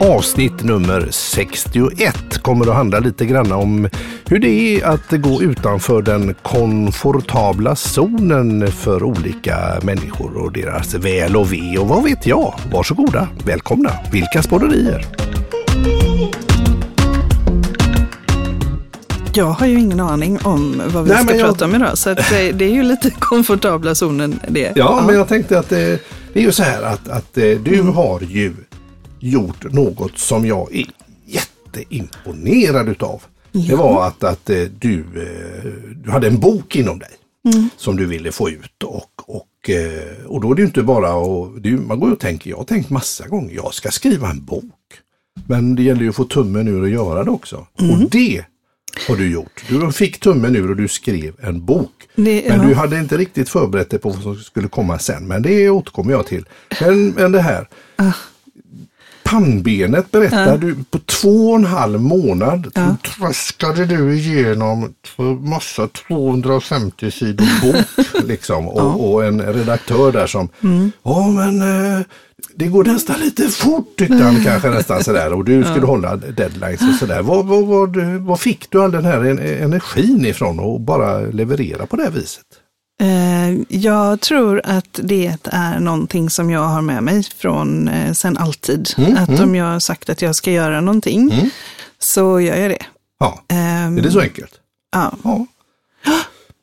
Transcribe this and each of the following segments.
Avsnitt nummer 61 kommer att handla lite grann om hur det är att gå utanför den komfortabla zonen för olika människor och deras väl och ve och vad vet jag. Varsågoda, välkomna. Vilka spårerier! Jag har ju ingen aning om vad vi Nej, ska jag- prata om idag, så det, det är ju lite komfortabla zonen det. Ja, men jag tänkte att det, det är ju så här att, att eh, du har ju gjort något som jag är jätteimponerad utav. Det var att, att eh, du, eh, du hade en bok inom dig som du ville få ut och, och, eh, och då är det inte bara och det är, ju- man går och tänker, jag har tänkt massa gånger, jag ska skriva en bok. Men det gäller ju att få tummen ur och göra det också. Och det har du gjort. Du fick tummen ur och du skrev en bok. Det- men ja. du hade inte riktigt förberett dig på vad som skulle komma sen. Men det återkommer jag till. Men, men det här. Ah. Pannbenet berättar du på två och en halv månad ja. traskade du igenom massa 250 sidor bok. liksom, och, och en redaktör där som, ja men eh, det går nästan lite fort tyckte han kanske nästan sådär och du skulle hålla deadlines och sådär. Vad, vad, vad, vad fick du all den här en- energin ifrån och bara leverera på det här viset? Eh, Jag tror att det är någonting som jag har med mig från eh, sen alltid. Mm, att om jag har sagt att jag ska göra någonting så gör jag det. Ja, Ehm, är det så enkelt? Ja, Ja.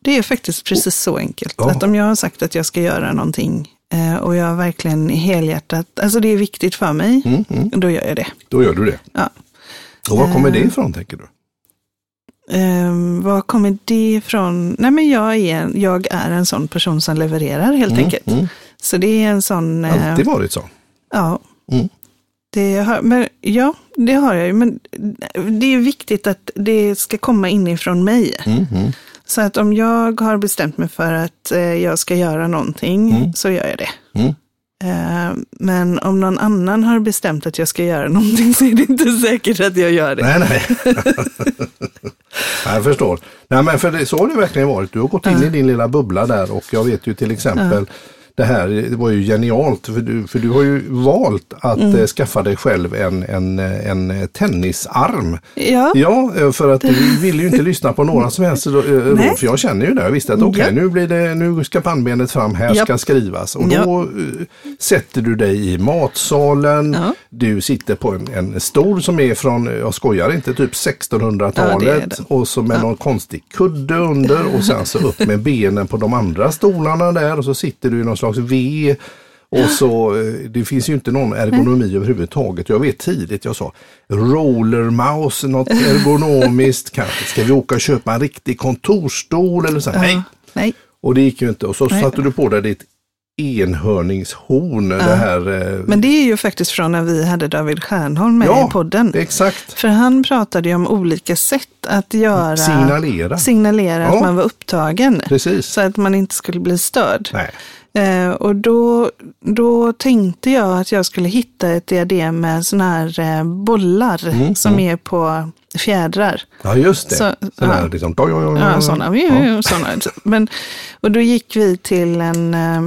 det är faktiskt precis så enkelt. Ja. Att om jag har sagt att jag ska göra någonting eh, och jag verkligen helhjärtat, alltså det är viktigt för mig, Mm, då gör jag det. Då gör du det. Ja. Och var kommer det ifrån tänker du? Um, var kommer det ifrån? Nej men jag är, en, jag är en sån person som levererar helt enkelt. mm. Så det är en sån... eh, Alltid varit så. Ja. Mm. Det har, men, ja, det har jag ju. Men det är viktigt att det ska komma inifrån mig. Mm, mm. Så att om jag har bestämt mig för att eh, jag ska göra någonting så gör jag det. Eh, men om någon annan har bestämt att jag ska göra någonting så är det inte säkert att jag gör det. Nej, nej. Jag förstår. Nej, men för det, så har det verkligen varit. Du har gått in i din lilla bubbla där och jag vet ju till exempel det här det var ju genialt för du, för du har ju valt att Mm. eh, skaffa dig själv en, en, en tennisarm. Ja, Ja, eh, för att du vill ju inte lyssna på några som helst eh, råd. För jag känner ju det. Jag visste att okej, Ja. nu, blir det, nu ska pannbenet fram, här Japp. ska skrivas. Och Ja. då eh, sätter du dig i matsalen. Ja. Du sitter på en, en stol som är från, jag skojar inte, typ Ja, 1600-talet. det är det. och så med någon konstig kudde under och sen så upp med benen på de andra stolarna där och så sitter du i någon slags V. Och så, eh, det finns ju inte någon ergonomi överhuvudtaget. Jag vet tidigt, jag sa roller mouse, något ergonomiskt kanske. Ska vi åka och köpa en riktig kontorsstol eller så? Nej, ja. Nej. och det gick ju inte. Och så Nej. satte du på dig ditt enhörningshorn. Det här, eh, Men det är ju faktiskt från när vi hade David Stjernholm med Ja, i podden. exakt. För han pratade ju om olika sätt att göra, Signalera. signalera Ja. att man var upptagen. Precis. Så att man inte skulle bli störd. Nej. Eh, och då, då tänkte jag att jag skulle hitta ett diadem med sådana här eh, bollar Mm, som är på fjädrar. Ja, just det. Så- Sån här ja. liksom, Ja, sådana. Ja. såna. Men, och då gick vi till en, eh,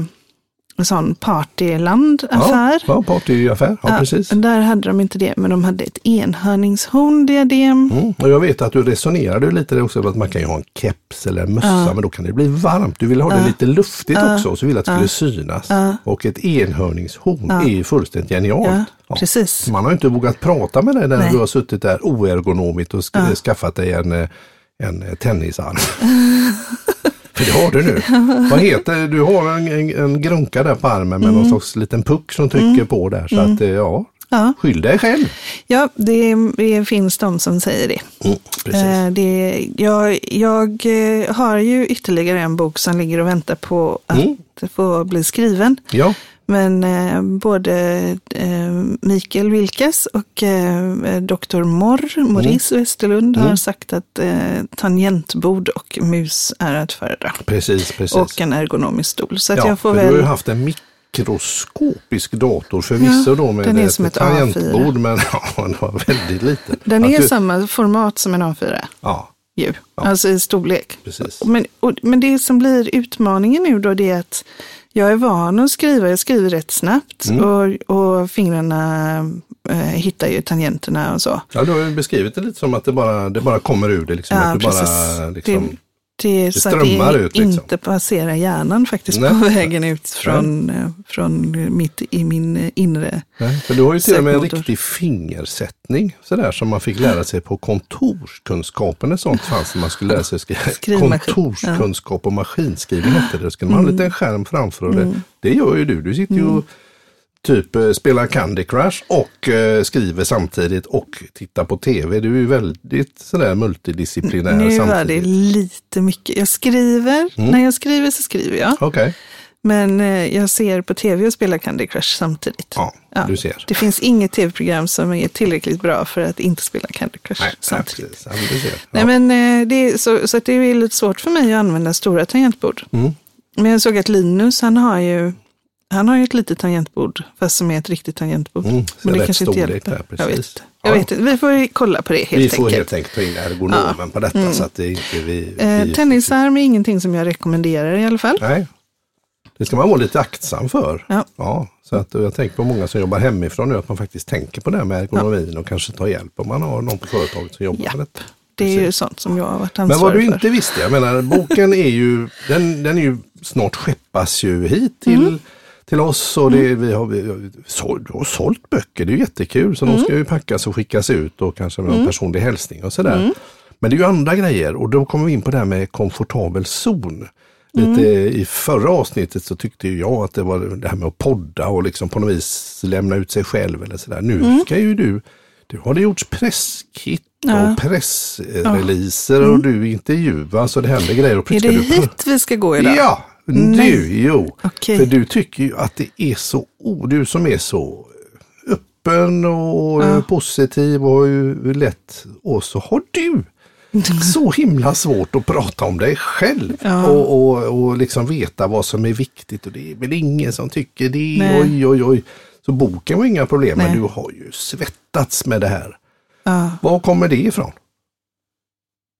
en sån partyland-affär. Ja, ja, partyaffär. Ja, precis. Där hade de inte det, men de hade ett enhörningshorn-diadem. Mm. Och jag vet att du resonerade lite också att man kan ju ha en keps eller en mössa, men då kan det bli varmt. Du ville ha det lite luftigt också och så ville att det skulle synas. Och ett enhörningshorn är ju fullständigt genialt. Ja, Ja. precis. Man har inte vågat prata med dig när Nej. du har suttit där oergonomiskt och sk- skaffat dig en, eh, en tennisarm. För det har du nu. Vad heter Du har en, en, en grunka där på armen med någon slags liten puck som trycker på där. Så att eh, ja, Ja. skyll dig själv. Ja, det, det finns de som säger det. Mm, precis. Eh, det jag, jag eh, har ju ytterligare en bok som ligger och väntar på att Mm. få bli skriven. Ja, Men eh, både eh, Mikael Wilkes och eh, Dr. Morr, Maurice Westerlund, har sagt att eh, tangentbord och mus är att föredra. precis, precis. Och en ergonomisk stol. Så att ja, jag får för Du har ju väl... haft en mikroskopisk dator förvisso Ja, då med den är ett som ett tangentbord men ja, den var väldigt liten. Den Att är du, samma format som en A4. Ja, Ju. Alltså i storlek. precis. Men, och, men det som blir utmaningen nu då det är att Jag är van att skriva, jag skriver rätt snabbt Mm. och, och fingrarna eh, hittar ju tangenterna och så. Ja, du har ju beskrivit det lite som att det bara, det bara kommer ur det. Liksom, Ja, att du bara, precis. liksom, Det Det så att det ut, liksom. inte passerar hjärnan faktiskt Nej. på vägen ut från, eh, från mitt i min eh, inre. nej, för du har ju till och med en riktig fingersättning sådär som man fick lära sig på kontorskunskapen. Ett sånt fanns när man skulle lära sig skriva. Kontorskunskap och maskinskrivning det. Då skulle man ha en liten skärm framför och det, det gör ju du. Du sitter ju och typ eh, spelar Candy Crush och eh, skriver samtidigt och tittar på tv. Du är ju väldigt sådär multidisciplinär Nu var det samtidigt. lite mycket. Jag skriver, Mm. när jag skriver så skriver jag. Okej, Men eh, jag ser på tv och spelar Candy Crush samtidigt. ja, Ja. du ser. Det finns inget tv-program som är tillräckligt bra för att inte spela Candy Crush Nej, nej, samtidigt. precis. Ja. Nej, men det är så, så det är lite svårt för mig att använda stora tangentbord. Mm. Men jag såg att Linus, han har ju han har ju ett litet tangentbord, fast som är ett riktigt tangentbord. Mm, men det kanske inte hjälper. där, jag vet. Jag Ja. vet inte. Vi får ju kolla på det helt Vi får enkelt. helt enkelt ta in ergonomen på detta så att det inte vi... Eh, vi tennisarm är ingenting som jag rekommenderar i alla fall. Nej, det ska man vara lite aktsam för. Ja. så att jag tänker på många som jobbar hemifrån nu att man faktiskt tänker på det här med ergonomin och kanske tar hjälp om man har någon på företaget som jobbar med detta. Det är ju sånt som jag har varit Men vad ansvarig du för. inte visste, jag menar boken är ju, den, den är ju snart skeppas ju hit till, Mm. Till oss och det, vi har, vi har, du har sålt böcker, det är ju jättekul. Så Mm. de ska ju packas och skickas ut och kanske med någon personlig hälsning och sådär. Men det är ju andra grejer och då kommer vi in på det här med komfortabel zon. Lite Mm. I förra avsnittet så tyckte jag att det var det här med att podda och liksom på något vis lämna ut sig själv eller sådär. Nu Mm. ska ju du, du har det gjorts presskit Ja. och pressreleaser och du intervjuas och det händer grejer. Och Är det hit vi ska gå idag? Ja, du, Nej. jo. Okej. För du tycker ju att det är så, oh, du som är så öppen och Ja. positiv och ju lätt. Och så har du så himla svårt att prata om dig själv Ja. och, och, och liksom veta vad som är viktigt och det är väl ingen som tycker det. Nej. Oj, oj, oj. Så boken var inga problem, men Nej. du har ju svettats med det här. Ja. Var kommer det ifrån?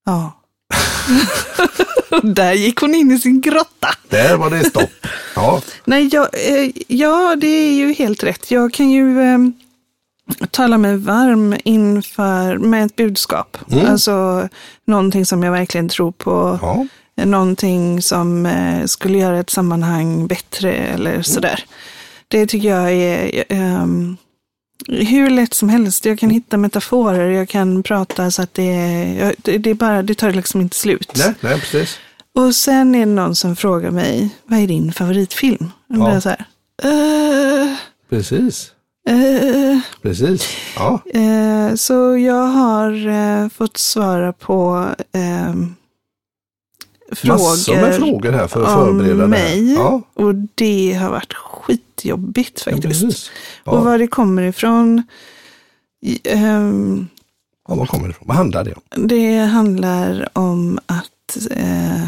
ja. Där gick hon in i sin grotta. Där var det stopp. Ja, Nej, jag, eh, ja, det är ju helt rätt. Jag kan ju eh, tala mig varm inför med ett budskap. Mm. Alltså någonting som jag verkligen tror på. ja. Någonting som eh, skulle göra ett sammanhang bättre eller sådär. Det tycker jag är ehm, hur lätt som helst. Jag kan hitta metaforer, jag kan prata så att det, det, det, är bara, det tar liksom inte slut. Nej, nej, precis. Och sen är det någon som frågar mig, vad är din favoritfilm? Och Ja. jag så här, "Eh, Precis. eh." Precis. Ja. Eh, Så jag har eh, fått svara på eh, Massor med frågor frågor här för att om förbereda det här. mig. Ja, Och det har varit skitjobbigt ja, faktiskt. precis. Och Ja. var det kommer ifrån, ehm, Ja, var kommer det ifrån? Vad handlar det om? det handlar om att eh,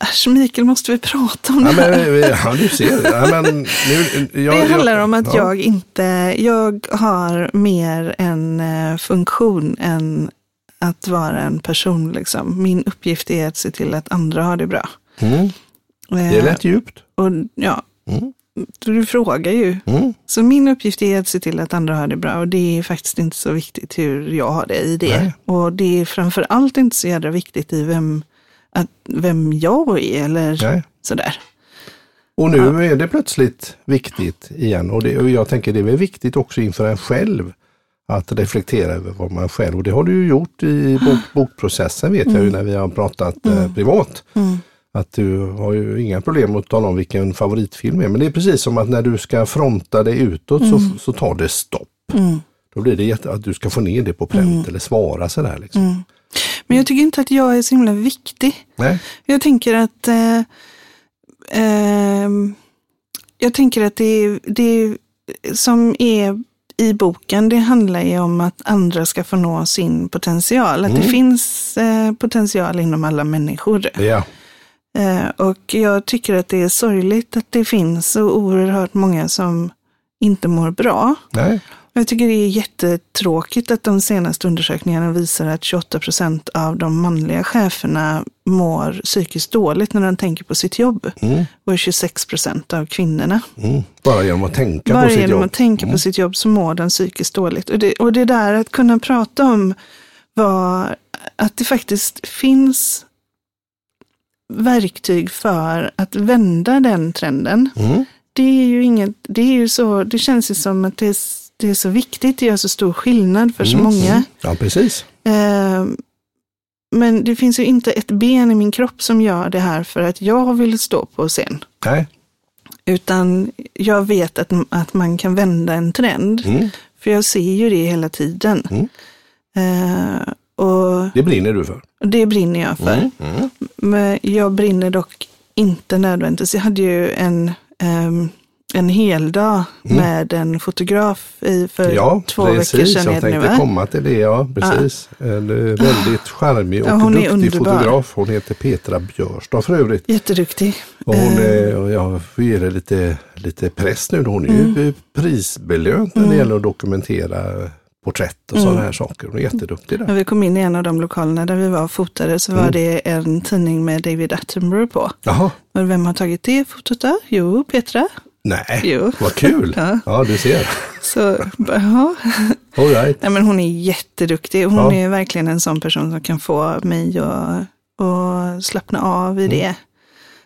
Äsch, Mikael, måste vi prata om Ja, det här? men, vi- ja, du ser. Ja, men, nu, jag, det handlar om att ja. jag inte, jag har mer en eh, funktion än att vara en person. Liksom. Min uppgift är att se till att andra har det bra. Mm, det Eh, lät djupt. och, ja, Mm, du frågar ju. mm, Så min uppgift är att se till att andra har det bra och det är faktiskt inte så viktigt hur jag har det i det. Nej. Och det är framför allt inte så jädra viktigt i vem, att, vem jag är eller nej. sådär. Och nu är det plötsligt viktigt igen. Och, det, och jag tänker det är viktigt också inför en själv att reflektera över vad man själv, och det har du ju gjort i bok, bokprocessen vet jag ju när vi har pratat eh, privat. Mm. Att du har ju inga problem att tala om vilken favoritfilm är. Men det är precis som att när du ska fronta dig utåt så, så tar det stopp. Mm. Då blir det jätte, att du ska få ner det på pränt eller svara sådär. Liksom. Mm. Men jag tycker inte att jag är så himla viktig. Nej, Jag tänker att eh, ehm, jag tänker att det, det som är i boken, det handlar ju om att andra ska få nå sin potential. Att det Mm. finns eh, potential inom alla människor. ja. Eh, och jag tycker att det är sorgligt att det finns så oerhört många som inte mår bra. Nej. Jag tycker det är jättetråkigt att de senaste undersökningarna visar att 28 procent av de manliga cheferna mår psykiskt dåligt när de tänker på sitt jobb. Mm. Och 26 procent av kvinnorna. Mm. Bara genom att tänka Bara på sitt genom jobb. att tänka Mm. på sitt jobb så mår den psykiskt dåligt. Och det, och det där att kunna prata om vad, att det faktiskt finns verktyg för att vända den trenden. Mm. Det är ju inget, det är ju så, det känns ju som att det är, det är så viktigt, det gör så stor skillnad för så Mm. många. Ja, precis. Eh, men det finns ju inte ett ben i min kropp som gör det här för att jag vill stå på scen. Nej. Utan jag vet att, att man kan vända en trend. Mm. För jag ser ju det hela tiden. Mm. Eh, och Det brinner du för. det brinner jag för. Mm. Mm. Men jag brinner dock inte nödvändigtvis. Jag hade ju en, ehm, en hel dag med en fotograf i, för Mm. Ja, två precis. veckor sedan. Jag är det nu, tänkte va? komma till det. Ja, precis. En eh, väldigt charmig och Ja, hon är duktig underbar. fotograf. Hon heter Petra Björstad för övrigt. Jätteduktig. Och hon Eh, är, och jag får ge det lite, lite press nu. Hon är Mm. ju prisbelönt när det gäller att dokumentera porträtt och Mm. sådana här saker. Hon är jätteduktig När där. vi kom in i en av de lokalerna där vi var och fotade så Mm. var det en tidning med David Attenborough på. Jaha, Och vem har tagit det fotot då? Jo, Petra. nej, Jo. vad kul. Ja. Ja, du ser. Så, jaha. All right. Nej, men hon är jätteduktig. Hon Ja. är verkligen en sån person som kan få mig att, att slappna av Mm. i det.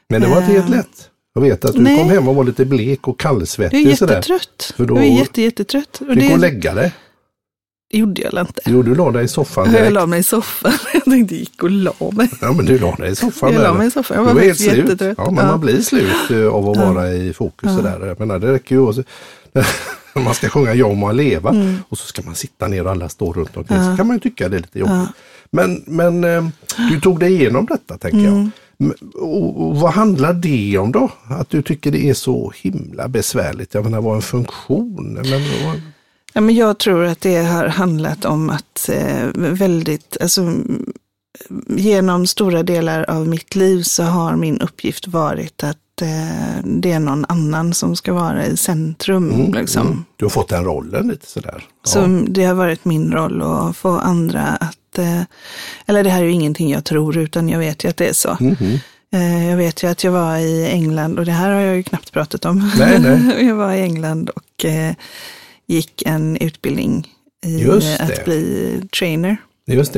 Men det var inte helt Eh, lätt. Jag vet att du nej. kom hem och var lite blek och Jag är kallsvettig jättetrött. För då Jag är jätte, jättetrött. Och fick det hon lägga dig. Gjorde jag inte. Jo, du la dig i soffan Jag direkt. la mig i soffan. Jag tänkte gick och la mig. Ja, men du la dig i soffan. Jag la där. mig i soffan. Jag Du var helt slut. Ja, men Ja. man blir slut eh, av att vara i fokus Ja. sådär. Jag menar, det räcker ju att man ska sjunga Jag må leva Mm. och så ska man sitta ner och alla står runt omkring. Ja. Så kan man ju tycka det är lite jobbigt. Ja. Men, men eh, du tog dig igenom detta tänker Mm. jag. Och, vad handlar det om då? Att du tycker det är så himla besvärligt? Jag menar, vad en funktion? Men, vad- Ja, men jag tror att det har handlat om att eh, väldigt, alltså mm, genom stora delar av mitt liv så har min uppgift varit att eh, det är någon annan som ska vara i centrum. Mm, liksom. mm. Du har fått den rollen lite sådär. Ja. Så det har varit min roll att få andra att, eh, eller det här är ju ingenting jag tror utan jag vet ju att det är så. Mhm. Eh, Jag vet ju att jag var i England och det här har jag ju knappt pratat om. Nej, nej. jag var i England och gick en utbildning i eh, att bli trainer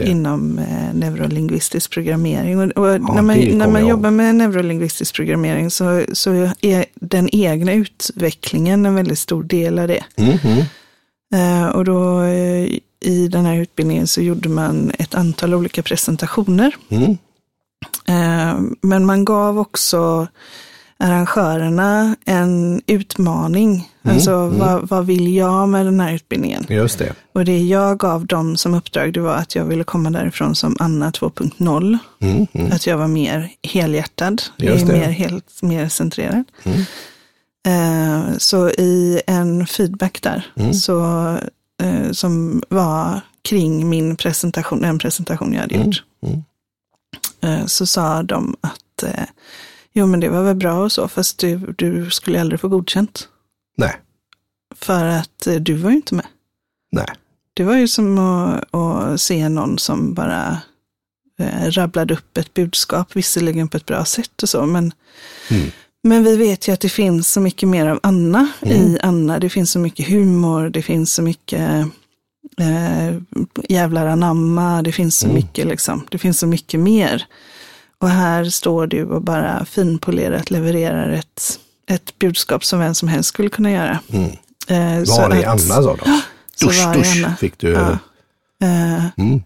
inom eh, neurolingvistisk programmering. Och, och när det man, när man jobbar med neurolingvistisk programmering så, så är den egna utvecklingen en väldigt stor del av det. Mhm. Eh, och då eh, i den här utbildningen så gjorde man ett antal olika presentationer. Mm. Eh, Men man gav också arrangörerna en utmaning. Mm, Alltså mm. Vad, vad vill jag med den här utbildningen? Just det. Och det jag gav dem som uppdrag det var att jag ville komma därifrån som Anna 2.0. Mm. Mm. Att jag var mer helhjärtad, Just det. mer, helt, mer centrerad. Mm. Eh, Så i en feedback där, Mm. så, eh, som var kring min presentation, den presentation jag hade Mm. gjort, eh, så sa de att eh, jo men det var väl bra och så, fast du, du skulle aldrig få godkänt. Nej. För att eh, du var ju inte med. Nej. Det var ju som att, att se någon som bara eh, rabblade upp ett budskap, visserligen på ett bra sätt och så, men, Mm. men vi vet ju att det finns så mycket mer av Anna Mm. i Anna. Det finns så mycket humor, det finns så mycket eh, jävlar anamma, det finns så Mm. mycket liksom, det finns så mycket mer. Och här står du och bara finpolerat levererar ett, ett budskap som vem som helst skulle kunna göra. Mm. Eh, Var är Anna sa de? Dusch, dusch fick du. Ja. Eh, Mm.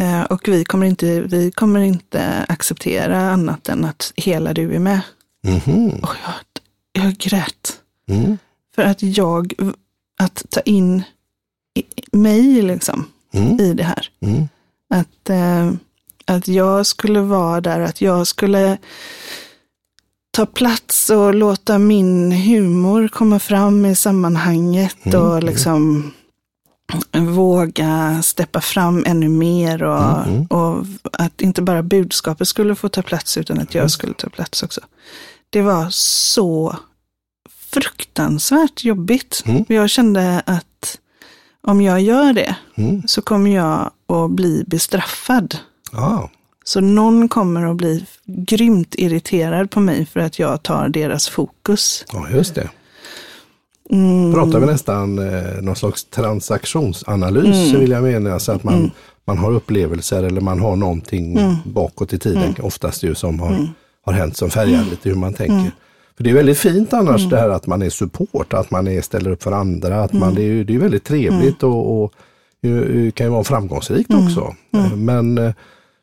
Eh, Och vi kommer, inte, vi kommer inte acceptera annat än att hela du är med. Mhm. Och jag, jag grät. Mm. För att jag, att ta in mig liksom Mm. i det här. Mm. Att, eh, att jag skulle vara där, att jag skulle ta plats och låta min humor komma fram i sammanhanget Mm, och mm. liksom våga steppa fram ännu mer och, Mm, mm. och att inte bara budskapet skulle få ta plats utan att jag Mm. skulle ta plats också. Det var så fruktansvärt jobbigt. Mm. Jag kände att om jag gör det Mm. så kommer jag att bli bestraffad. Ja, Så någon kommer att bli grymt irriterad på mig för att jag tar deras fokus. ja just det. Mm. Pratar vi nästan eh, någon slags transaktionsanalys Mm. vill jag mena. Så att man, man har upplevelser eller man har någonting Mm. bakåt i tiden, oftast ju som har, har hänt som färgar Mm. lite hur man tänker. För det är väldigt fint annars det här att man är support, att man är, ställer upp för andra. Att Mm. man, det, är, det är väldigt trevligt och, och ju- kan ju vara framgångsrikt Mm. också. Eh, Men eh,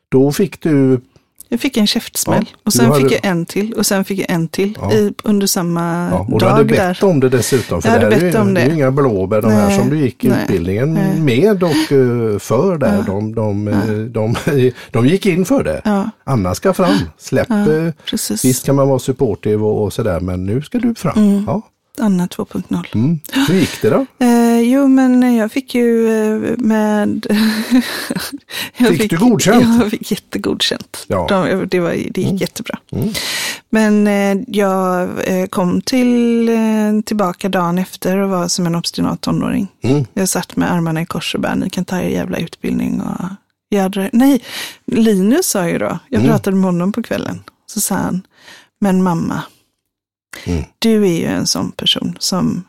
då fick du, Jag fick en käftsmäll Ja, och du sen hade- fick jag en till och sen fick jag en till Ja. i, under samma ja, och du dag hade bett där. om det dessutom. För Jag det, hade här är ju, bett om det är det. inga blåbär de här Nej, som du gick i nej, utbildningen nej. med och eh, för där. De, de, de, de, de gick in för det. Ja, Anna ska fram, släpp. Ja, eh, precis. Visst kan man vara supportive och, och sådär men nu ska du fram. Ja. Anna 2.0. Mm. Hur gick det då? Eh, jo, men jag fick ju eh, med... jag Fick du godkänt? Jag fick jättegodkänt. Ja. De, det, var, det gick jättebra. Mm. Men eh, jag eh, kom till, eh, tillbaka dagen efter och var som en obstinat tonåring. Mm. Jag satt med armarna i kors och bara, ni kan ta er jävla utbildning och det. Nej, Linus sa ju då, jag Mm. pratade med honom på kvällen, så sa han, men mamma, Mm. du är ju en sån person som,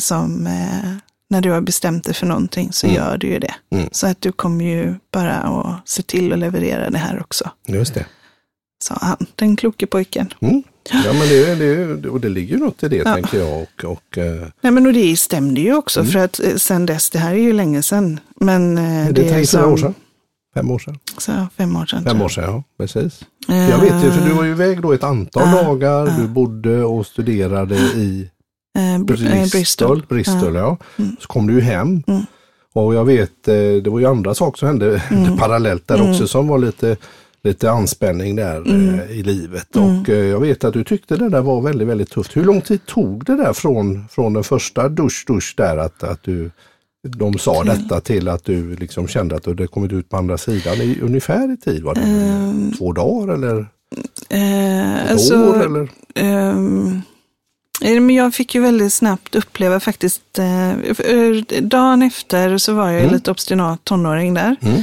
som eh, när du har bestämt dig för någonting så Mm. gör du ju det. Mm. Så att du kommer ju bara att se till att leverera det här också, Just det. sa han, den kloke pojken. Mm. Ja men det, det, och det ligger ju något i det Ja. tänker jag. Och, och, eh, Nej men och det stämde ju också, Mm. för att eh, sen dess, det här är ju länge sedan, men eh, det det, är tre, fyra år sedan. Fem år sedan. Så, fem år sedan. Fem år sedan, ja precis. jag. Jag vet ju, för du var ju iväg då ett antal Ja, dagar. ja. Du bodde och studerade i Eh, eh, Bristol. Bristol. Bristol, ja. Mm. Så kom du ju hem. Mm. Och jag vet, eh, det var ju andra saker som hände Mm. parallellt där Mm. också som var lite, lite anspänning där Mm. eh, i livet. Mm. Och eh, jag vet att du tyckte det där var väldigt, väldigt tufft. Hur lång tid tog det där från, från den första dusch, dusch där att, att du de sa detta till att du liksom kände att du hade kommit ut på andra sidan i ungefär i tid? Var det Ehm, två dagar eller ett alltså, år? Eller? men jag fick ju väldigt snabbt uppleva faktiskt, eh, dagen efter så var jag Mm. lite obstinat tonåring där. Mm.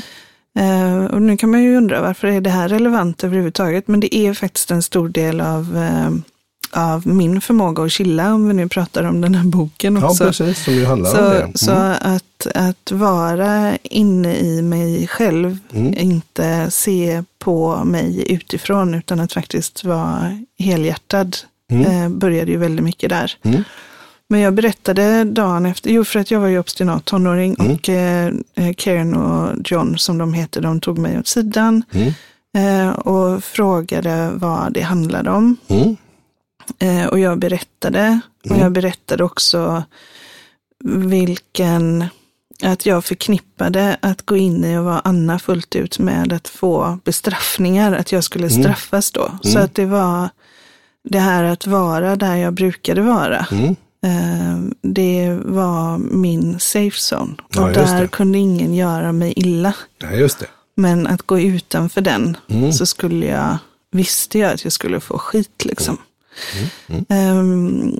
Eh, och nu kan man ju undra varför är det här relevant överhuvudtaget? Men det är faktiskt en stor del av, eh, av min förmåga att chilla, om vi nu pratar om den här boken Ja, också. precis, som ju handlar om så det. Mm. så att, att vara inne i mig själv, Mm. inte se på mig utifrån, utan att faktiskt vara helhjärtad, Mm. eh, började ju väldigt mycket där. Mm. Men jag berättade dagen efter, jo för att jag var ju obstinat tonåring Mm. och eh, eh, Karen och John som de heter, de tog mig åt sidan Mm. eh, och frågade vad det handlade om. Mm. Eh, och jag berättade. Och Mm. jag berättade också vilken, att jag förknippade att gå in i och vara Anna fullt ut med att få bestraffningar, att jag skulle Mm. straffas då. Så Mm. att det var det här att vara där jag brukade vara. Mm. Eh, det var min safe zone. Ja, och där kunde ingen göra mig illa. Ja. Men att gå utanför den Mm. så skulle jag, visste jag att jag skulle få skit liksom. Mm. Ehm,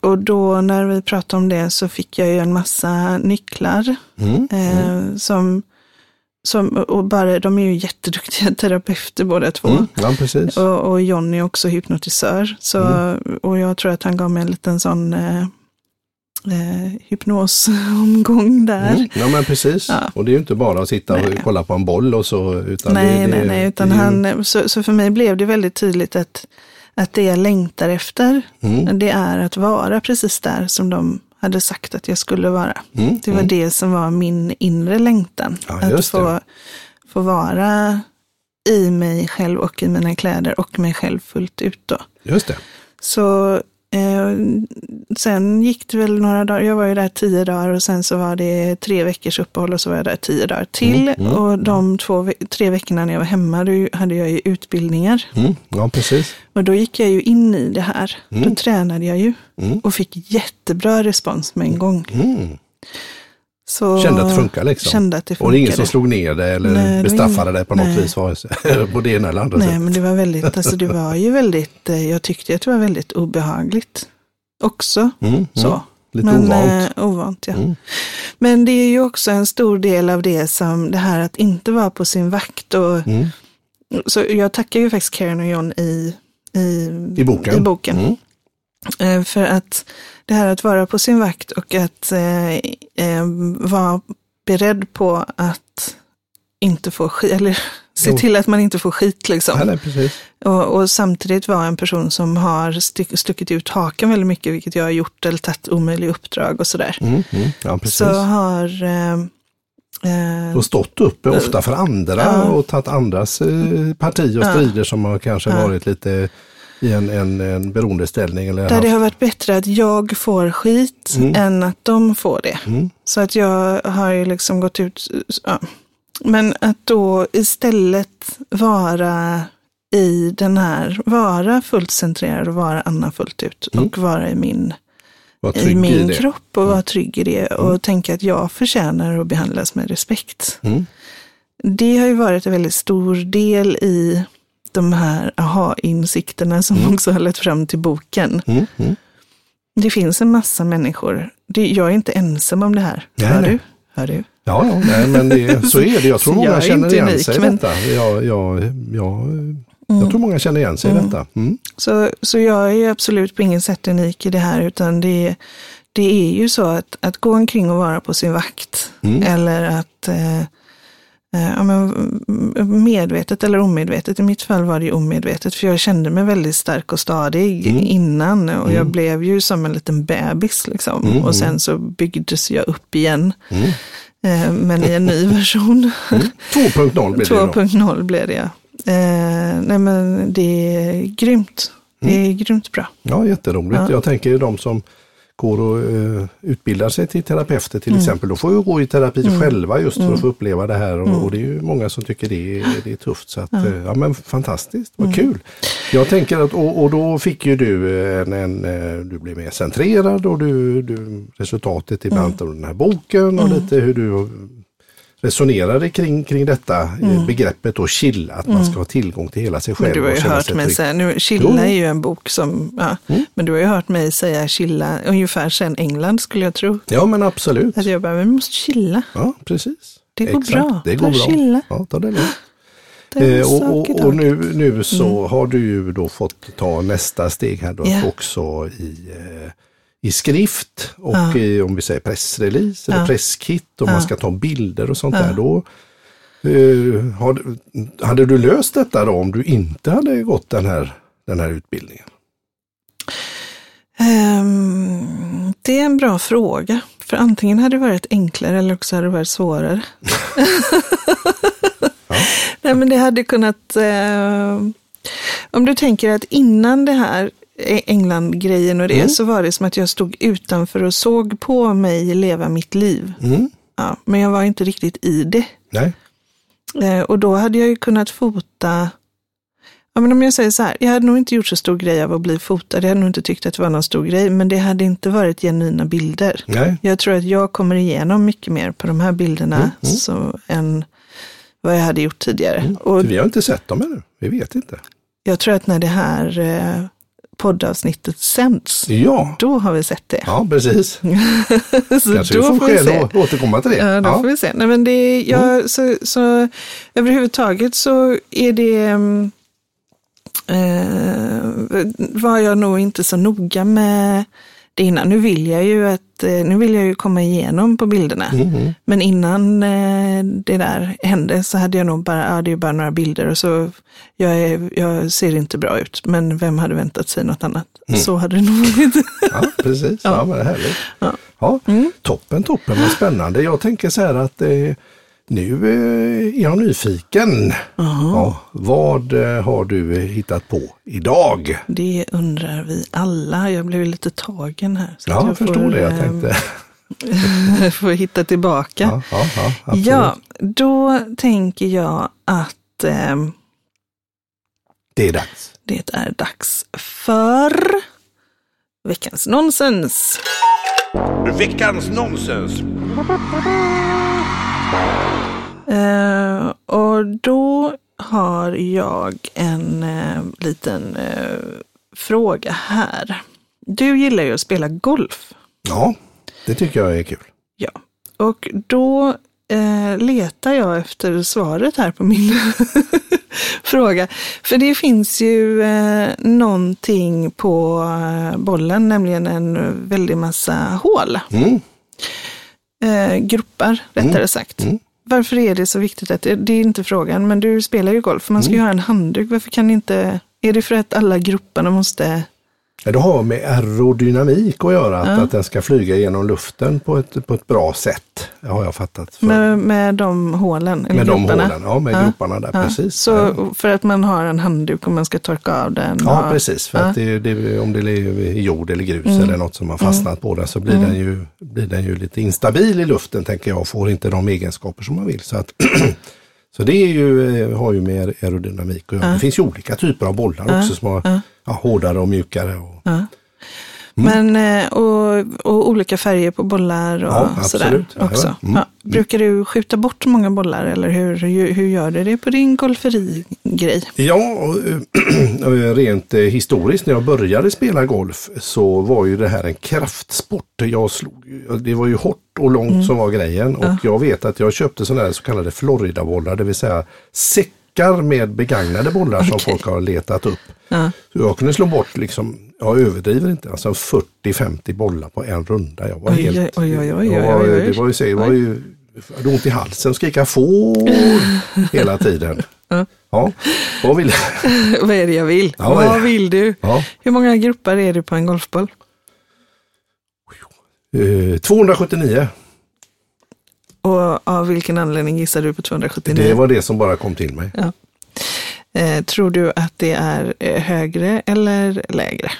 och då när vi pratade om det så fick jag ju en massa nycklar. Mm. eh, som, som, och bara, de är ju jätteduktiga terapeuter båda två. Mm. Ja, precis. Och, och John är också hypnotisör. Så, Och jag tror att han gav mig en liten sån eh, eh, hypnosomgång där. Mm. Ja men precis. Ja. Och det är ju inte bara att sitta och Nej. kolla på en boll och så. Utan nej, det, det, nej, nej, utan det han, så, så för mig blev det väldigt tydligt att, att det jag längtar efter, Mm. det är att vara precis där som de hade sagt att jag skulle vara. Mm. Det var mm. det som var min inre längtan. Ja, att få, få vara i mig själv och i mina kläder och mig själv fullt ut då. Just det. Så eh, sen gick det väl några dagar, jag var ju där tio dagar och sen så var det tre veckors uppehåll och så var jag där tio dagar till. Mm, mm, och de två, tre veckorna när jag var hemma då hade jag ju utbildningar. Mm. Ja precis. Och då gick jag ju in i det här. Mm. Då tränade jag ju Mm. och fick jättebra respons med en gång. Mm. Så Kände att det funkar liksom. Kände att det Och det är ingen funkade. som slog ner det eller Nej, det bestraffade dig på något nej. vis. På det ena eller andra Nej, sättet. men det var väldigt, alltså det var ju väldigt, eh, jag tyckte att det var väldigt obehagligt. också. Mm, Så. mm. Lite Men, ovant. Eh, ovant ja. Mm. Men det är ju också en stor del av det som det här att inte vara på sin vakt. Och, Mm. Så jag tackar ju faktiskt Karen och John i, i, I boken. I boken. Mm. Eh, För att det här att vara på sin vakt och att eh, eh, vara beredd på att inte få skit, eller se till att man inte får skit liksom. Nej, nej. Och, och samtidigt vara en person som har styck, stuckit ut hakan väldigt mycket, vilket jag har gjort, eller tagit omöjliga uppdrag och sådär. Mm, mm. Ja. Så har eh, eh, och stått upp ofta för andra Ja. och tagit andras eh, parti och Ja. strider som har kanske Ja. varit lite i en, en, en beroendeställning. Eller där det har varit bättre att jag får skit Mm. än att de får det. Mm. Så att jag har ju liksom gått ut. Ja. Men att då istället vara i den här, vara fullt centrerad och vara Anna fullt ut Mm. och vara i min, Var i min det. kropp och vara trygg i det och tänka att jag förtjänar att behandlas med respekt. Mm. Det har ju varit en väldigt stor del i de här aha-insikterna som också har lett fram till boken. Mm. Mm. Det finns en massa människor. Det, jag är inte ensam om det här. Nej, Hör nej. du? Hör du? Ja, ja nej, men det, så är det. Jag tror jag många är känner igen unik, sig i men- detta. Jag, jag, jag, jag tror många känner igen sig i detta. Mm. Så, så jag är absolut på inget sätt unik i det här, utan det, det är ju så att, att gå omkring och vara på sin vakt, Mm. eller att eh, ja, men, mm, medvetet eller omedvetet, i mitt fall var det ju omedvetet, för jag kände mig väldigt stark och stadig Mm. innan, och jag blev ju som en liten bebis, liksom. Mm, och sen så byggdes jag upp igen, Mm. eh, men i en ny version. Mm. 2.0 blir det då. 2.0 blev det, ja. Eh, nej men det är grymt. Det är grymt bra. Ja, jätteroligt. Ja. Jag tänker de som går och eh, utbildar sig till terapeuter till exempel, de får ju gå i terapi själva just för att få uppleva det här och, och det är ju många som tycker det är, det är tufft. Så att, ja. ja men fantastiskt, vad kul. Jag tänker att, och, och då fick ju du en, en eh, du blev mer centrerad och du, du resultatet i bland av den här boken och lite hur du resonerade kring, kring detta eh, begreppet då chilla, att man ska ha tillgång till hela sig själv. Men du har och ju hört mig trygg. säga, nu, chilla är ju en bok som, ja, men du har ju hört mig säga chilla ungefär sedan England skulle jag tro. Ja men absolut. Att jag bara, vi måste chilla. Ja, precis. Det går bra. Det går bra. chilla. Ja, ta det lugnt. Eh, och, och, och nu, nu så har du ju då fått ta nästa steg här då Ja. också i, eh, i skrift och Ja. i, om vi säger pressrelease eller Ja. presskit och Ja. man ska ta bilder och sånt där. Då, eh, hade du löst detta då om du inte hade gått den här, den här utbildningen? Ehm, det är en bra fråga. För antingen hade det varit enklare eller också hade det varit svårare. Nej, men det hade kunnat... Eh, om du tänker att innan det här England-grejen och det, Mm. så var det som att jag stod utanför och såg på mig leva mitt liv. Mm. Ja, men jag var inte riktigt i det. Nej. Eh, och då hade jag ju kunnat fota, ja men om jag säger så här, jag hade nog inte gjort så stor grej av att bli fotad, jag hade nog inte tyckt att det var någon stor grej, men det hade inte varit genuina bilder. Nej. Jag tror att jag kommer igenom mycket mer på de här bilderna Mm, Så, än vad jag hade gjort tidigare. Och För vi har inte sett dem ännu. Vi vet inte. jag tror att när det här eh, poddavsnittet sänds, Ja, då har vi sett det. ja precis. så Kanske vi då får får vi skäl att återkomma till det. Ja, då får vi se. Nej, men det, jag, så, så, överhuvudtaget så är det, mm, eh, var jag nog inte så noga med det innan. Nu vill jag ju att, eh, nu vill jag ju komma igenom på bilderna. Mhm. Men innan eh, det där hände så hade jag nog bara, ja det är bara några bilder och så, jag, är, jag ser inte bra ut, men vem hade väntat sig något annat? Så hade det nog varit. Ja, precis. Ja. men det är härligt. Ja. Ja, Toppen, toppen, vad spännande. Jag tänker så här att eh, nu eh, är jag nyfiken. Ja, vad eh, har du hittat på idag? Det undrar vi alla. Jag blev lite tagen här. Så Ja, jag förstår det. Jag eh, tänkte. får hitta tillbaka. Ja, ja. Ja, då tänker jag att eh, Det är dags. det är dags för veckans nonsens. Veckans nonsens. Eh, och då har jag en eh, liten eh, fråga här. Du gillar ju att spela golf. Ja, det tycker jag är kul. Ja, och då eh, letar jag efter svaret här på min fråga. För det finns ju eh, någonting på eh, bollen, nämligen en väldig massa hål. Mm. Eh, gruppar, rättare sagt. Mm. Varför är det så viktigt? att Det det är inte frågan, men du spelar ju golf. Man ska Mm. ju ha en handduk. Varför kan inte... Är det för att alla grupperna måste... Det har med aerodynamik att göra, att, Ja. att den ska flyga genom luften på ett, på ett bra sätt. Det har jag fattat. För, med Med, med de hålen, eller de hålen, ja med Ja. grupparna där, Ja, precis. Så för att man har en handduk och man ska torka av den? Ja, och- precis. För att det, det, om det är jord eller grus Mm. eller något som har fastnat på den så blir, den ju, blir den ju lite instabil i luften tänker jag och får inte de egenskaper som man vill. Så, att, så det är ju, eh, har ju med aerodynamik att göra. Det finns ju olika typer av bollar också som har ja, hårdare och mjukare. Och, Men, eh, och, och olika färger på bollar och Ja, sådär. Ja, också. ja. Mm. Ja. Brukar du skjuta bort många bollar eller hur, hur, gör du det på din golferigrej? Ja, eh, rent eh, historiskt när jag började spela golf så var ju det här en kraftsport. Jag slog, det var ju hårt och långt som var grejen och jag vet att jag köpte sådana här så kallade Florida-bollar, det vill säga säckar med begagnade bollar som folk har letat upp. Ja. Så jag kunde slå bort, liksom, jag överdriver inte, alltså 40-50 bollar på en runda. Jag var Oj, helt... oj, oj, oj, var-. Det var ju, så- det var ju jag hade ont i halsen, skrika får hela tiden. Ja, vad vill Vad är det jag vill? Ja, vad Vad vill du? Ja. Hur många grupper är det på en golfboll? Eh, 279. Och av vilken anledning gissar du på 279? Det var det som bara kom till mig. ja. eh, tror du att det är eh, högre eller lägre?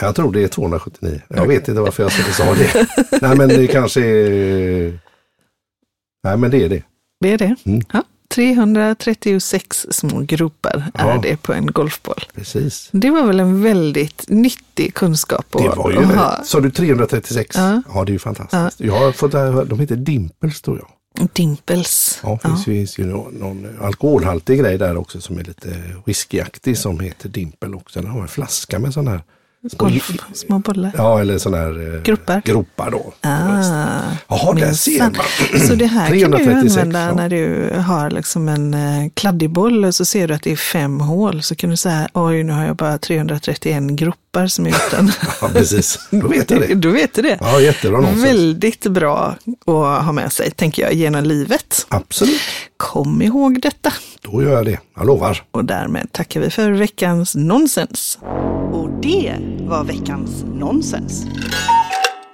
Jag tror det är 279. Jag vet inte varför jag sa det. Nej men det kanske är... Nej men det är det. Det är det. Mm. Ja. 336 små gropar är Ja. det på en golfboll. Precis. Det var väl en väldigt nyttig kunskap Det att, var ju, att ha. sa du 336? Ja. Ja, det är ju fantastiskt. Jag har fått, de heter Dimples tror jag. Dimples. Ja, det finns, ju- finns ju någon, någon alkoholhaltig grej där också som är lite whiskyaktig som heter Dimple också. Den har en flaska med sån här små, bollar. ja eller sån här eh, Gropar. gropar då. Ah, Jaha, där ser man. Så det här kan du 336, använda ja. när du har liksom en eh, kladdig boll och så ser du att det är fem hål. Så kan du säga, oj nu har jag bara 331 gropar som är utan. Ja, precis. Då vet jag det. Då vet du det. Ja, jättebra nonsens. Väldigt bra att ha med sig, tänker jag, genom livet. Absolut. Kom ihåg detta. Då gör jag det. Jag lovar. Och därmed tackar vi för veckans nonsens. Och det var veckans nonsens.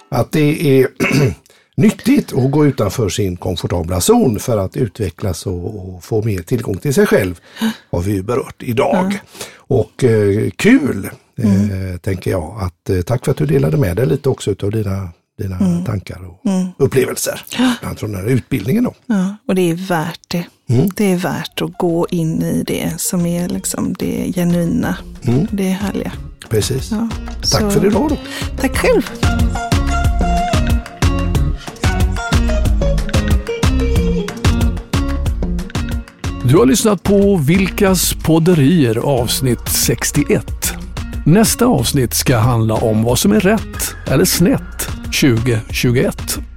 Att det är nyttigt att gå utanför sin komfortabla zon för att utvecklas och, och få mer tillgång till sig själv har vi berört idag. Och eh, kul eh, tänker jag. att eh, Tack för att du delade med dig lite också utav dina, dina tankar och upplevelser. Bland annat från den här utbildningen då. Ja, och det är värt det. Mm. Det är värt att gå in i det som är liksom det genuina. Det är härliga. Precis. Ja, Mm. Tack så- för idag då. Tack själv. Du har lyssnat på Vilkas podderier avsnitt 61. Nästa avsnitt ska handla om vad som är rätt eller snett 2021.